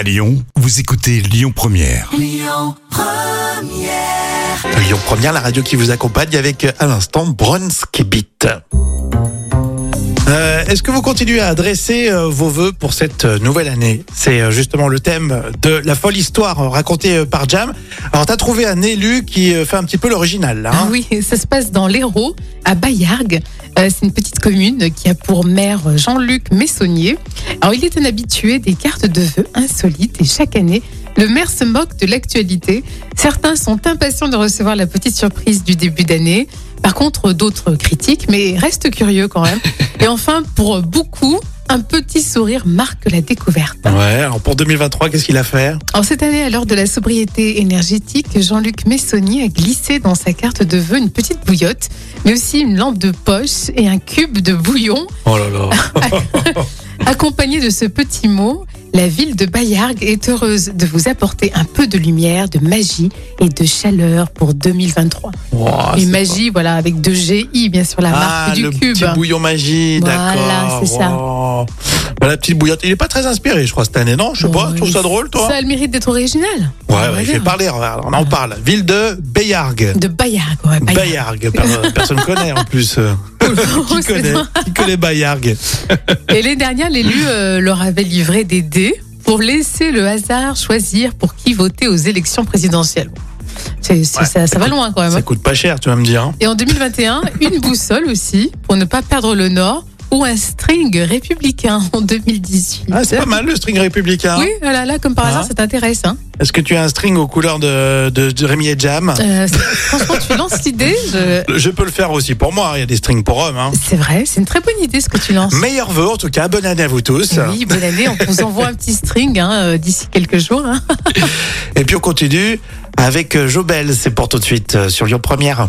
À Lyon, vous écoutez Lyon Première. Lyon Première, la radio qui vous accompagne avec euh, à l'instant Bronski Beat. Euh, Est-ce que vous continuez à adresser euh, vos vœux pour cette euh, nouvelle année? C'est euh, justement le thème de la folle histoire euh, racontée euh, par Jam. Alors, t'as trouvé un élu qui euh, fait un petit peu l'original, là. Ah hein? Oui, ça se passe dans l'Hérault, à Bayargues. Euh, c'est une petite commune qui a pour maire Jean-Luc Messonnier. Alors, il est un habitué des cartes de vœux insolites et chaque année, le maire se moque de l'actualité. Certains sont impatients de recevoir la petite surprise du début d'année. Par contre, d'autres critiquent, mais restent curieux quand même. Et enfin, pour beaucoup, un petit sourire marque la découverte. Ouais, alors pour 2023, qu'est-ce qu'il a fait? Alors cette année, à l'heure de la sobriété énergétique, Jean-Luc Messonnier a glissé dans sa carte de vœux une petite bouillotte, mais aussi une lampe de poche et un cube de bouillon, Oh là là accompagné de ce petit mot. La ville de Bayargues est heureuse de vous apporter un peu de lumière, de magie et de chaleur pour 2023. Wow, et magie, voilà, avec deux GI, bien sûr, la Ah, marque du le cube. petit bouillon magie, Voilà, d'accord. c'est ça. Bah, la petite bouillotte, il est pas très inspiré, je crois, cette année, non? Je sais Bon, pas, tu trouves ça drôle, toi? Ça a le mérite d'être original. Ouais, ouais, il fait parler, regarde, on en parle. Ville de Bayargues. De Bayargues, ouais, Bayargues. Bayargues, per- personne connaît en plus. euh. Qui connaît. Qui connaît Bayargues Et l'année dernière, l'élu euh, leur avait livré des dés pour laisser le hasard choisir pour qui voter aux élections présidentielles. C'est- c'est- Ouais, ça, ça va coûte- loin quand même. Ça hein. coûte pas cher, tu vas me dire. hein. Et en 2021, une boussole aussi pour ne pas perdre le nord ou un string républicain en 2018. Ah, c'est pas mal le string républicain. Oui, voilà, là, comme par hasard, Ah. ça t'intéresse. Hein. Est-ce que tu as un string aux couleurs de, de, de Rémi et Jam? Euh, franchement, tu lances l'idée. je- Je peux le faire aussi pour moi, il y a des strings pour hommes. Hein. C'est vrai, c'est une très bonne idée ce que tu lances. Meilleurs vœux en tout cas, bonne année à vous tous. Oui, bonne année. On vous envoie un petit string hein, euh, d'ici quelques jours. hein. Et puis on continue avec euh, Jobel, c'est pour tout de suite sur Lyon Première.